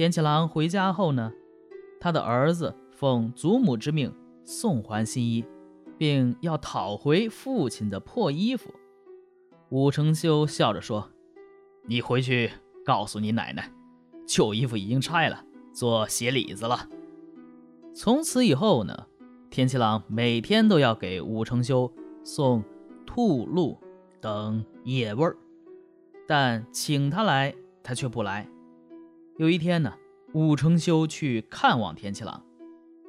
天启郎回家后呢，他的儿子奉祖母之命送还新衣，并要讨回父亲的破衣服。武承修笑着说：“你回去告诉你奶奶，旧衣服已经拆了，做鞋里子了。”从此以后呢，天启郎每天都要给武承修送兔、鹿等野味儿，但请他来，他却不来。有一天呢，武承修去看望田七郎，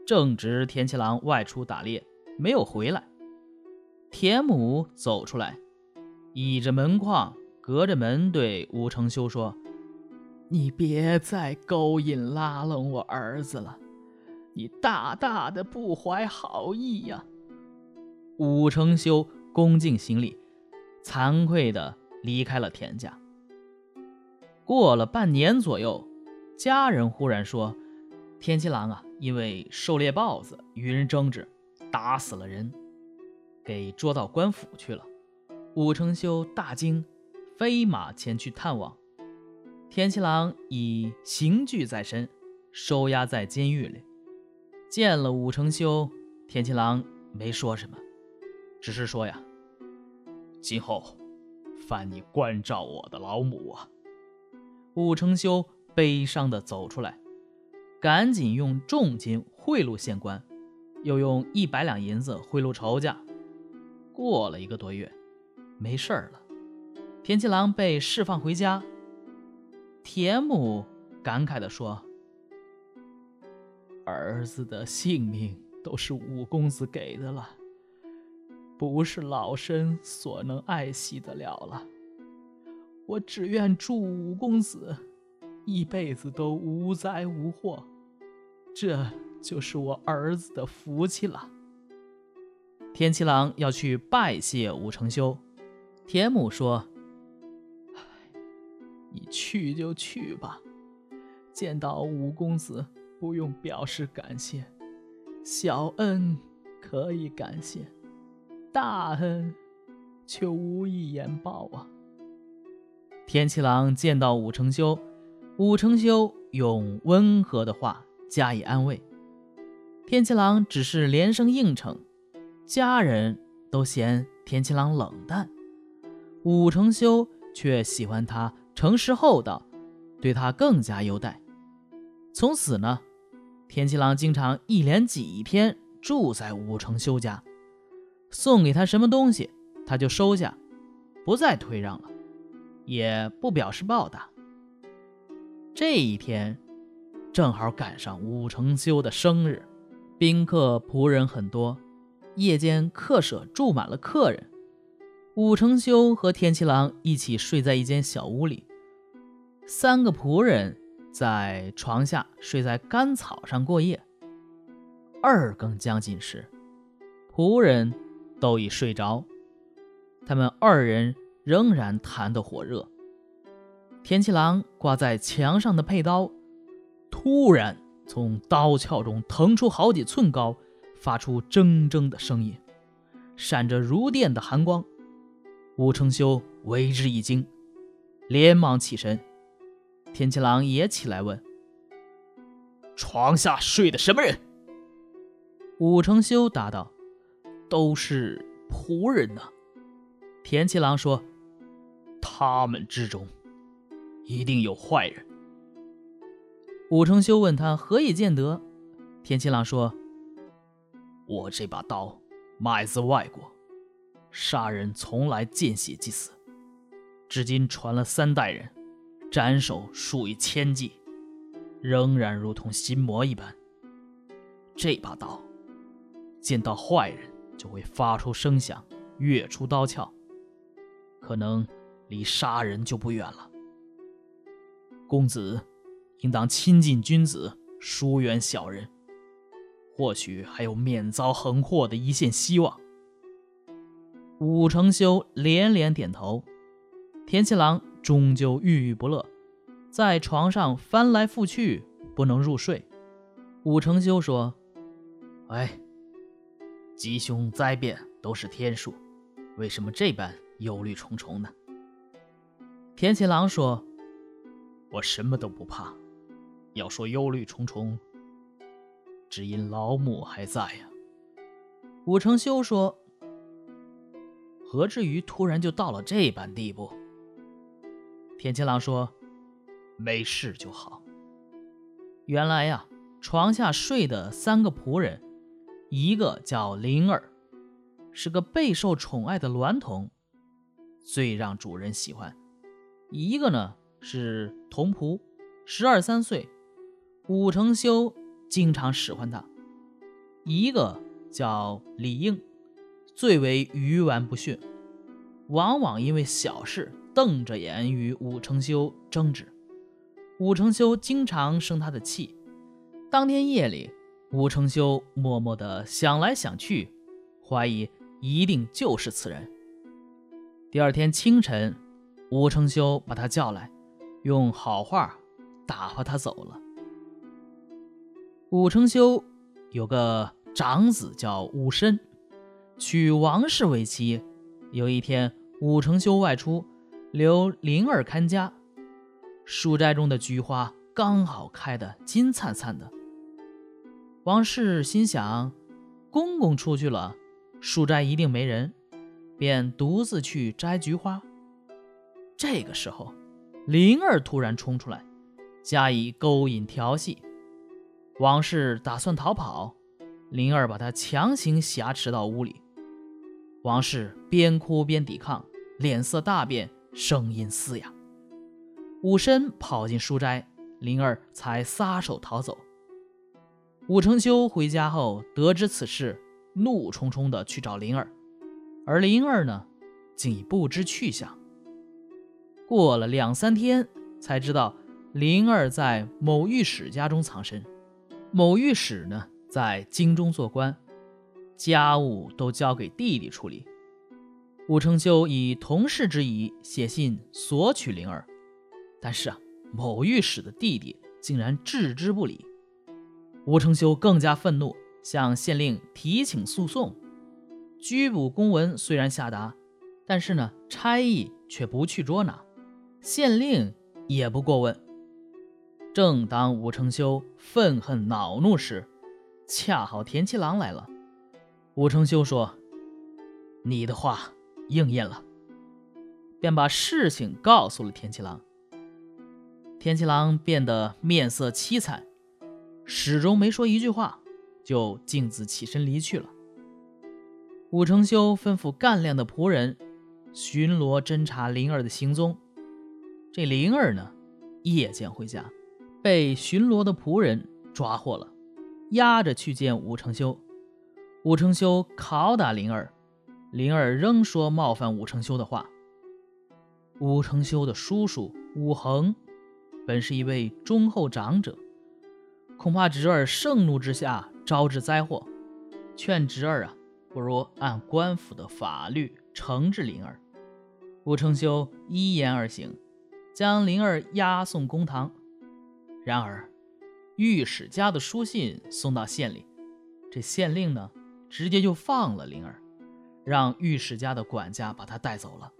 正值田七郎外出打猎，没有回来。田母走出来，倚着门框，隔着门对武承修说：“你别再勾引拉拢我儿子了，你大大的不怀好意呀！”武承修恭敬行礼，惭愧的离开了田家。过了半年左右。家人忽然说：“天七郎啊，因为狩猎豹子与人争执，打死了人，给捉到官府去了。”武承修大惊，飞马前去探望。天七郎已刑具在身，收押在监狱里。见了武承修，天七郎没说什么，只是说呀：“今后烦你关照我的老母啊。”武承修。悲伤地走出来，赶紧用重金贿赂县官，又用一百两银子贿赂仇家。过了一个多月，没事儿了，田七郎被释放回家。田母感慨地说：“儿子的性命都是五公子给的了，不是老身所能爱惜得了了。我只愿祝五公子。”一辈子都无灾无祸，这就是我儿子的福气了。天七郎要去拜谢武承修，田母说：“你去就去吧，见到五公子不用表示感谢，小恩可以感谢，大恩却无以言报啊。”天七郎见到武承修。武承修用温和的话加以安慰，天七郎只是连声应承，家人都嫌天七郎冷淡，武承修却喜欢他诚实厚道，对他更加优待。从此呢，天七郎经常一连几天住在武承修家，送给他什么东西他就收下，不再退让了，也不表示报答。这一天正好赶上武承修的生日，宾客仆人很多，夜间客舍住满了客人。武承修和天七郎一起睡在一间小屋里，三个仆人在床下睡在干草上过夜。二更将近时，仆人都已睡着，他们二人仍然谈得火热。田七郎挂在墙上的佩刀，突然从刀鞘中腾出好几寸高，发出铮铮的声音，闪着如电的寒光。武承修为之一惊，连忙起身。田七郎也起来问：“床下睡的什么人？”武承修答道：“都是仆人呢。”田七郎说：“他们之中。”一定有坏人。武承修问他何以见得？天七郎说：“我这把刀买自外国，杀人从来见血即死，至今传了三代人，斩首数以千计，仍然如同心魔一般。这把刀见到坏人就会发出声响，跃出刀鞘，可能离杀人就不远了。”公子应当亲近君子，疏远小人，或许还有免遭横祸的一线希望。武承修连连点头，田七郎终究郁郁不乐，在床上翻来覆去，不能入睡。武承修说：“哎，吉凶灾变都是天数，为什么这般忧虑重重呢？”田七郎说。我什么都不怕，要说忧虑重重，只因老母还在呀。武承修说：“何至于突然就到了这般地步？”田七郎说：“没事就好。”原来呀，床下睡的三个仆人，一个叫灵儿，是个备受宠爱的娈童，最让主人喜欢；一个呢是童仆，十二三岁。武承修经常使唤他，一个叫李应，最为愚顽不驯，往往因为小事瞪着眼与武承修争执，武承修经常生他的气。当天夜里，武承修默默地想来想去，怀疑一定就是此人。第二天清晨，武承修把他叫来，用好话打发他走了。武承修有个长子叫武申，娶王氏为妻。有一天，武承修外出，留灵儿看家。书斋中的菊花刚好开得金灿灿的。王氏心想，公公出去了，书斋一定没人，便独自去摘菊花。这个时候，灵儿突然冲出来，加以勾引调戏。王氏打算逃跑，灵儿把他强行挟持到屋里。王氏边哭边抵抗，脸色大变，声音嘶哑。武申跑进书斋，灵儿才撒手逃走。武承修回家后得知此事，怒冲冲地去找灵儿，而灵儿呢，竟已不知去向。过了两三天，才知道灵儿在某御史家中藏身。某御史呢，在京中做官，家务都交给弟弟处理。武承修以同事之谊写信索取灵儿，但是啊，某御史的弟弟竟然置之不理。吴承修更加愤怒，向县令提请诉讼。拘捕公文虽然下达，但是呢，差役却不去捉拿，县令也不过问。正当武承修愤恨恼怒时，恰好田七郎来了。武承修说：“你的话应验了。”便把事情告诉了田七郎。田七郎变得面色凄惨，始终没说一句话，就径自起身离去了。武承修吩咐干练的仆人巡逻侦查灵儿的行踪。这灵儿呢，夜间回家。被巡逻的仆人抓获了，押着去见武承修。武承修拷打灵儿，灵儿仍说冒犯武承修的话。武承修的叔叔武恒本是一位忠厚长者，恐怕侄儿盛怒之下招致灾祸，劝侄儿啊，不如按官府的法律惩治灵儿。武承修依言而行，将灵儿押送公堂。然而，御史家的书信送到县里，这县令呢，直接就放了灵儿，让御史家的管家把他带走了。